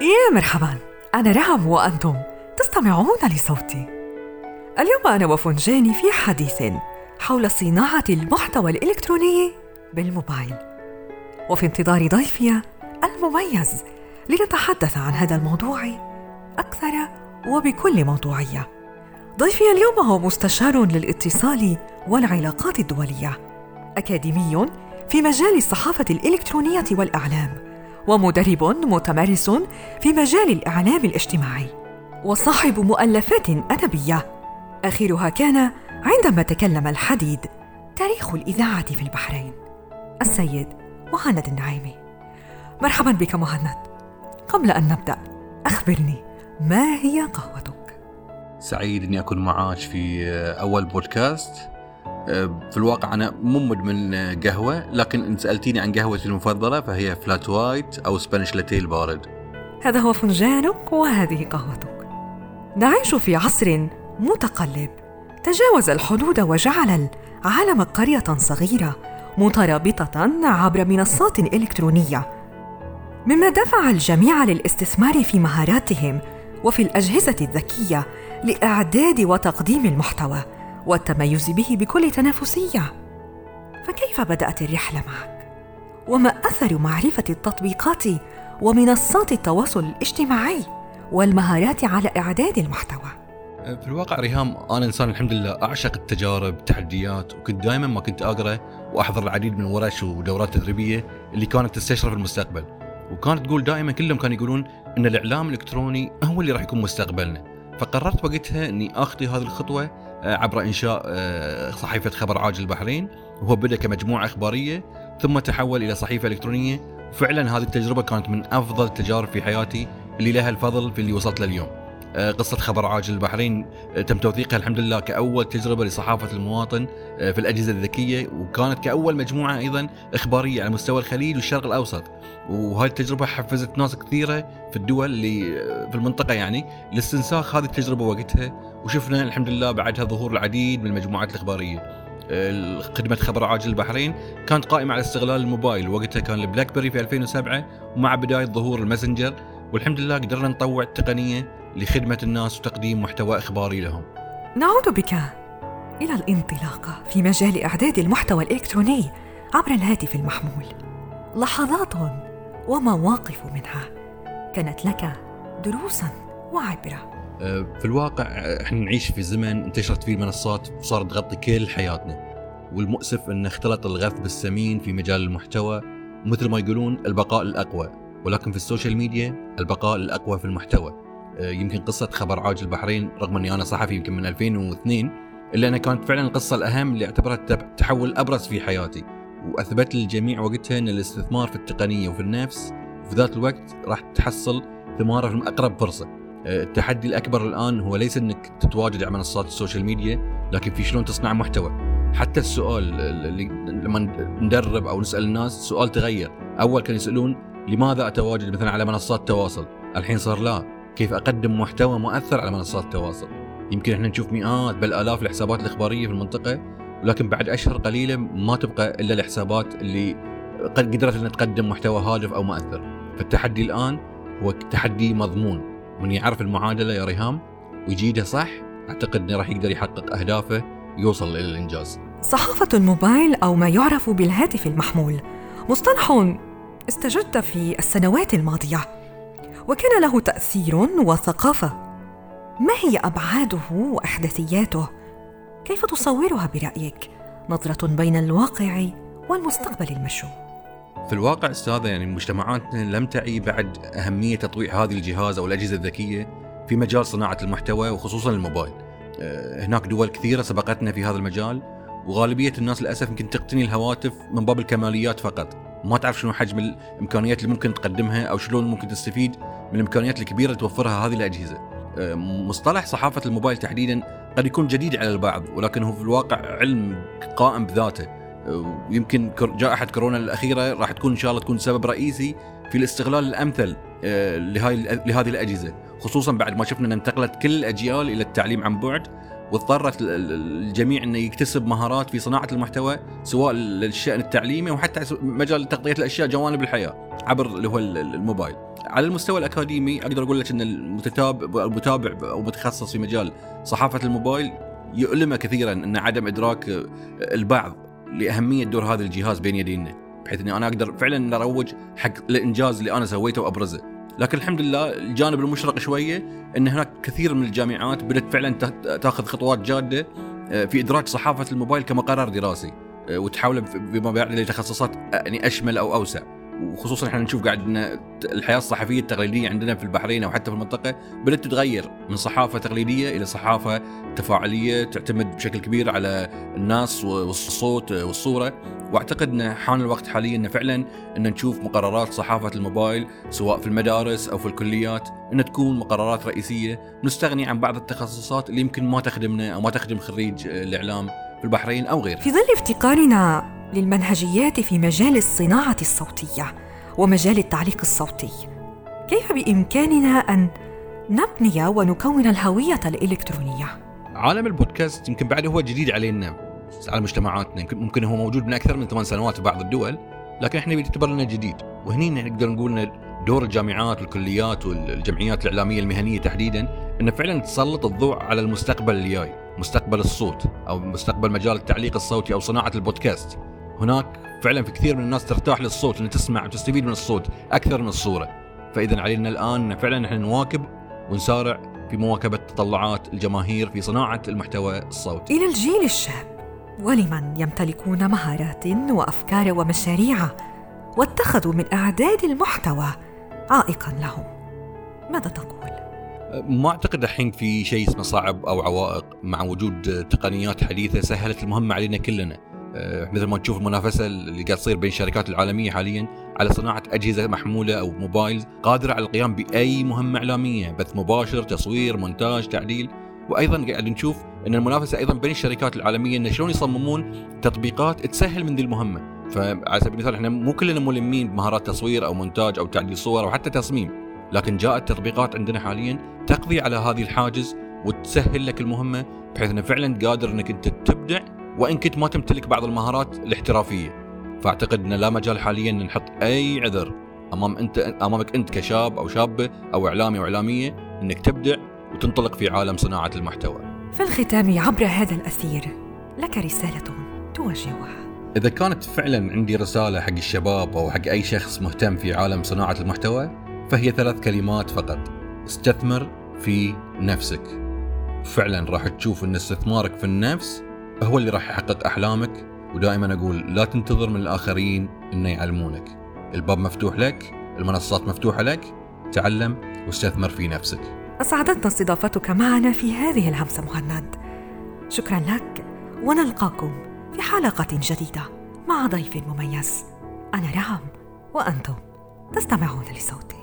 يا مرحبا. أنا رعم وأنتم تستمعون لصوتي. اليوم أنا وفنجاني في حديث حول صناعة المحتوى الإلكتروني بالموبايل. وفي انتظار ضيفي المميز لنتحدث عن هذا الموضوع أكثر وبكل موضوعية. ضيفي اليوم هو مستشار للاتصال والعلاقات الدولية أكاديمي في مجال الصحافة الإلكترونية والإعلام. ومدرب متمرس في مجال الإعلام الاجتماعي وصاحب مؤلفات أدبية. آخرها كان عندما تكلم الحديد. تاريخ الإذاعة في البحرين. السيد مهند النعيمي. مرحبا بك مهند. قبل أن نبدأ أخبرني ما هي قهوتك؟ سعيد إني أكون معاك في أول بودكاست. في الواقع أنا مو مدمن قهوة لكن إن سألتيني عن قهوتي المفضلة فهي flat white أو Spanish latte البارد. هذا هو فنجانك وهذه قهوتك. نعيش في عصر متقلب. تجاوز الحدود وجعل العالم قرية صغيرة مترابطة عبر منصات إلكترونية. مما دفع الجميع للاستثمار في مهاراتهم وفي الأجهزة الذكية لإعداد وتقديم المحتوى. والتميز به بكل تنافسية. فكيف بدأت الرحلة معك؟ وما أثر معرفة التطبيقات ومنصات التواصل الاجتماعي والمهارات على إعداد المحتوى؟ في الواقع ريهام أنا إنسان الحمد لله أعشق التجارب التحديات وكنت دائما ما كنت أقرأ وأحضر العديد من ورش ودورات تدريبية اللي كانت تستشرف المستقبل. وكانت تقول دائما كلهم كانوا يقولون إن الإعلام الإلكتروني هو اللي راح يكون مستقبلنا. فقررت وقتها إني أخطي هذه الخطوة عبر إنشاء صحيفة خبر عاجل البحرين وهو بدا كمجموعة إخبارية ثم تحول إلى صحيفة إلكترونية وفعلا هذه التجربة كانت من أفضل التجارب في حياتي اللي لها الفضل في اللي وصلت له اليوم. قصة خبر عاجل. البحرين تم توثيقها الحمد لله كأول تجربة لصحافة المواطن في الأجهزة الذكية وكانت كأول مجموعة أيضا إخبارية على مستوى الخليج والشرق الأوسط. وهذه التجربة حفزت ناس كثيرة في الدول اللي في المنطقة يعني لاستنساخ هذه التجربة وقتها. وشفنا الحمد لله بعدها ظهور العديد من المجموعات الإخبارية. خدمة خبر عاجل البحرين كانت قائمة على استغلال الموبايل. وقتها كان البلاك بيري في 2007 ومع بداية ظهور ال messenger والحمد لله قدرنا نطوع التقنية لخدمة الناس وتقديم محتوى إخباري لهم. نعود بك إلى الانطلاقة في مجال إعداد المحتوى الإلكتروني عبر الهاتف المحمول. لحظات ومواقف منها كانت لك دروسا وعبرة. في الواقع إحنا نعيش في زمن انتشرت فيه المنصات وصارت تغطي كل حياتنا. والمؤسف أن اختلط الغث بالسمين في مجال المحتوى مثل ما يقولون البقاء الأقوى. ولكن في ال social media البقاء الأقوى في المحتوى. يمكن قصة خبر عاجل البحرين رغم أني أنا صحفي يمكن من 2002 إلا أنها كانت فعلا القصة الأهم اللي اعتبرها التحول الأبرز في حياتي. وأثبت للجميع وقتها أن الاستثمار في التقنية وفي النفس في ذات الوقت راح تحصل ثماره في أقرب فرصة. التحدي الأكبر الآن هو ليس أنك تتواجد على منصات ال social media لكن في شلون تصنع محتوى. حتى السؤال اللي لما ندرب أو نسأل الناس السؤال تغير. أول كانوا يسألون لماذا أتواجد مثلا على منصات التواصل الحين صار لا. كيف أقدم محتوى مؤثر على منصات التواصل يمكن إحنا نشوف مئات بل آلاف الحسابات الإخبارية في المنطقة ولكن بعد أشهر قليلة ما تبقى إلا الحسابات اللي قد قدرت إنها تقدم محتوى هادف أو مؤثر. فالتحدي الآن هو تحدي مضمون. من يعرف المعادلة يا ريهام؟ ويجيدها صح؟ أعتقد إنه راح يقدر يحقق أهدافه ويوصل إلى الإنجاز. صحافة الموبايل أو ما يعرف بالهاتف المحمول. مصطلح استجد في السنوات الماضية وكان له تأثير وثقافة. ما هي أبعاده وأحداثياته؟ كيف تصورها برأيك؟ نظرة بين الواقع والمستقبل المشروع. في الواقع أستاذة يعني مجتمعاتنا لم تعي بعد أهمية تطويع هذه الجهاز أو الأجهزة الذكية في مجال صناعة المحتوى وخصوصا الموبايل. هناك دول كثيرة سبقتنا في هذا المجال وغالبية الناس للأسف يمكن تقتني الهواتف من باب الكماليات فقط، ما تعرف شنو حجم الإمكانيات اللي ممكن تقدمها أو شلون ممكن تستفيد من الإمكانيات الكبيرة اللي توفرها هذه الأجهزة. مصطلح صحافة الموبايل تحديدا قد يكون جديد على البعض ولكن هو في الواقع علم قائم بذاته. ويمكن جائحه كورونا الأخيرة راح تكون إن شاء الله تكون سبب رئيسي في الاستغلال الأمثل لهاي لهذه الأجهزة، خصوصا بعد ما شفنا إن انتقلت كل الاجيال إلى التعليم عن بعد واضطرت الجميع إنه يكتسب مهارات في صناعة المحتوى سواء للشأن التعليمي وحتى مجال تغطية الأشياء جوانب الحياة عبر اللي هو الموبايل. على المستوى الأكاديمي أقدر أقول لك إن المتتابع المتابع أو متخصص في مجال صحافة الموبايل يؤلمه كثيرا إن عدم إدراك البعض لأهمية دور هذا الجهاز بين يدينا بحيث إني أنا أقدر فعلا أروج حق الإنجاز اللي أنا سويته وأبرزه لكن الحمد لله الجانب المشرق شوية إن هناك كثير من الجامعات بدأت فعلا تأخذ خطوات جادة آه، في ادراج صحافة الموبايل كمقرر دراسي آه، وتحوله فيما بعد لتخصصات يعني أشمل أو أوسع. وخصوصا إحنا نشوف قاعد الحياة الصحفية التقليدية عندنا في البحرين أو حتى في المنطقة بدات تتغير من صحافة تقليدية إلى صحافة تفاعلية تعتمد بشكل كبير على الناس والصوت والصورة وأعتقد إن حان الوقت حاليا إن فعلا إن نشوف مقررات صحافة الموبايل سواء في المدارس أو في الكليات إن تكون مقررات رئيسية نستغني عن بعض التخصصات اللي يمكن ما تخدمنا أو ما تخدم خريج الإعلام في البحرين أو غيره. في ظل افتقارنا للمنهجيات في مجال الصناعة الصوتية ومجال التعليق الصوتي. كيف بإمكاننا أن نبني ونكون الهوية الإلكترونية؟ عالم البودكاست يمكن بعد هو جديد علينا. على مجتمعاتنا. ممكن هو موجود من أكثر من ثمان سنوات في بعض الدول لكن إحنا يعتبر لنا جديد. وهني نقدر نقول دور الجامعات والكليات والجمعيات الإعلامية المهنية تحديدا إنه فعلا تسلط الضوء على المستقبل الجاي مستقبل الصوت أو مستقبل مجال التعليق الصوتي أو صناعة البودكاست. هناك فعلا في كثير من الناس ترتاح للصوت ان تسمع وتستفيد من الصوت أكثر من الصورة فاذا علينا الآن فعلا نحن نواكب ونسارع في مواكبة تطلعات الجماهير في صناعة المحتوى الصوتي. إلى الجيل الشاب ولمن يمتلكون مهارات وأفكار ومشاريع واتخذوا من أعداد المحتوى عائقا لهم. ماذا تقول؟ ما أعتقد الحين في شيء اسمه صعب أو عوائق مع وجود تقنيات حديثة سهلت المهمة علينا كلنا. آه، مثل ما تشوف المنافسة اللي قاعد تصير بين الشركات العالمية حاليا على صناعة أجهزة محمولة أو موبايل قادرة على القيام بأي مهمة إعلامية بث مباشر تصوير مونتاج تعديل. وأيضا قاعد نشوف إن المنافسة أيضا بين الشركات العالمية انه شلون يصممون تطبيقات تسهل من ذي المهمة. فعلى سبيل المثال إحنا مو كلنا ملمين بمهارات تصوير أو مونتاج أو تعديل صور أو حتى تصميم. لكن جاءت تطبيقات عندنا حاليا تقضي على هذه الحاجز وتسهل لك المهمة بحيث إنه فعلا قادر إنك أنت تبدع وإن كنت ما تمتلك بعض المهارات الاحترافية فأعتقد إن لا مجال حاليا ان نحط أي عذر أمام أنت أمامك أنت كشاب أو شابة أو إعلامي أو إعلامية إنك تبدع وتنطلق في عالم صناعة المحتوى. في الختام عبر هذا الأثير لك رسالة توجهها. إذا كانت فعلا عندي رسالة حق الشباب أو حق أي شخص مهتم في عالم صناعة المحتوى فهي ثلاث كلمات فقط. استثمر في نفسك. فعلا راح تشوف إن استثمارك في النفس هو اللي راح يحقق أحلامك ودائما أقول لا تنتظر من الآخرين إنه يعلمونك. الباب مفتوح لك المنصات مفتوحة لك تعلم واستثمر في نفسك. أسعدتنا استضافتك معنا في هذه الهمسة مهند. شكرا لك ونلقاكم في حلقة جديدة مع ضيف مميز. أنا رام وأنتم تستمعون لصوتي.